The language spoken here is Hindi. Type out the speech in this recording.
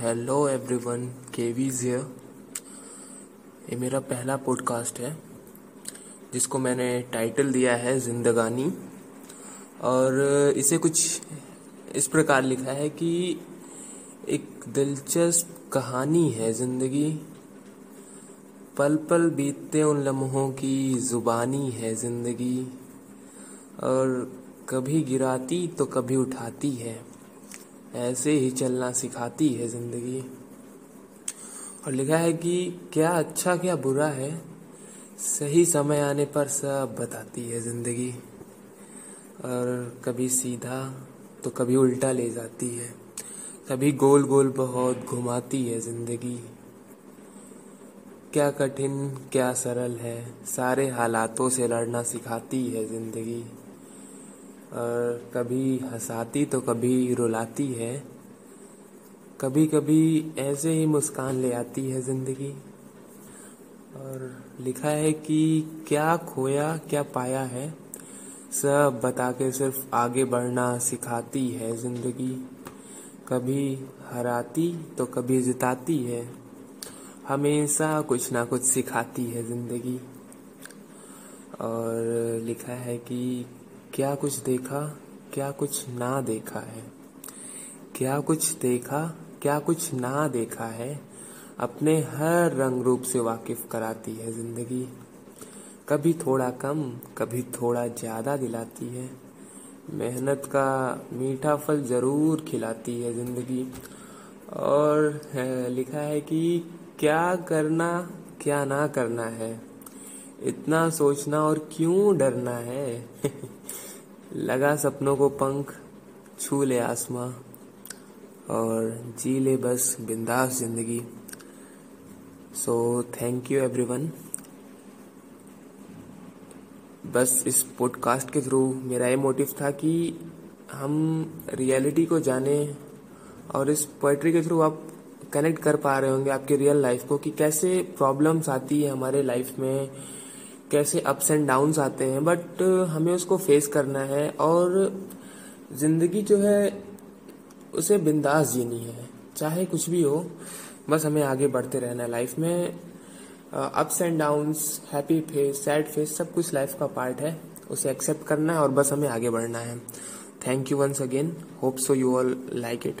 हेलो एवरीवन केवीज हियर ये मेरा पहला पॉडकास्ट है, जिसको मैंने टाइटल दिया है जिंदगानी। और इसे कुछ इस प्रकार लिखा है कि एक दिलचस्प कहानी है ज़िंदगी। पल पल बीतते उन लम्हों की जुबानी है ज़िंदगी। और कभी गिराती तो कभी उठाती है। ऐसे ही चलना सिखाती है ज़िंदगी। और लिखा है कि क्या अच्छा क्या बुरा है, सही समय आने पर सब बताती है ज़िंदगी। और कभी सीधा तो कभी उल्टा ले जाती है। कभी गोल गोल बहुत घुमाती है ज़िंदगी। क्या कठिन, क्या सरल है, सारे हालातों से लड़ना सिखाती है ज़िंदगी। और कभी हंसाती तो कभी रुलाती है। कभी कभी ऐसे ही मुस्कान ले आती है ज़िंदगी। और लिखा है कि क्या खोया, क्या पाया है, सब बता के सिर्फ़ आगे बढ़ना सिखाती है ज़िंदगी। कभी हराती तो कभी जिताती है, हमेशा कुछ ना कुछ सिखाती है ज़िंदगी। और लिखा है कि क्या कुछ देखा, क्या कुछ ना देखा है? क्या कुछ देखा, क्या कुछ ना देखा है? अपने हर रंग रूप से वाकिफ कराती है ज़िंदगी। कभी थोड़ा कम, कभी थोड़ा ज़्यादा दिलाती है। मेहनत का मीठा फल ज़रूर खिलाती है ज़िंदगी। और लिखा है कि क्या करना, क्या ना करना है? इतना सोचना और क्यों डरना है? लगा सपनों को पंख, छू ले आसमां, और जी ले बस बिंदास ज़िंदगी। सो थैंक यू एवरीवन बस इस पॉडकास्ट के थ्रू मेरा ये मोटिव था कि हम रियलिटी को जाने और इस पोइट्री के थ्रू आप कनेक्ट कर पा रहे होंगे आपके रियल लाइफ को कि कैसे प्रॉब्लम्स आती है हमारे लाइफ में कैसे अप्स एंड डाउन्स आते हैं बट हमें उसको फेस करना है और ज़िंदगी जो है, उसे बिंदास जीनी है। चाहे कुछ भी हो, बस हमें आगे बढ़ते रहना है लाइफ में। Ups and downs happy face sad face सब कुछ लाइफ का पार्ट है। उसे एक्सेप्ट करना है और बस हमें आगे बढ़ना है। Thank you once again hope so you all like it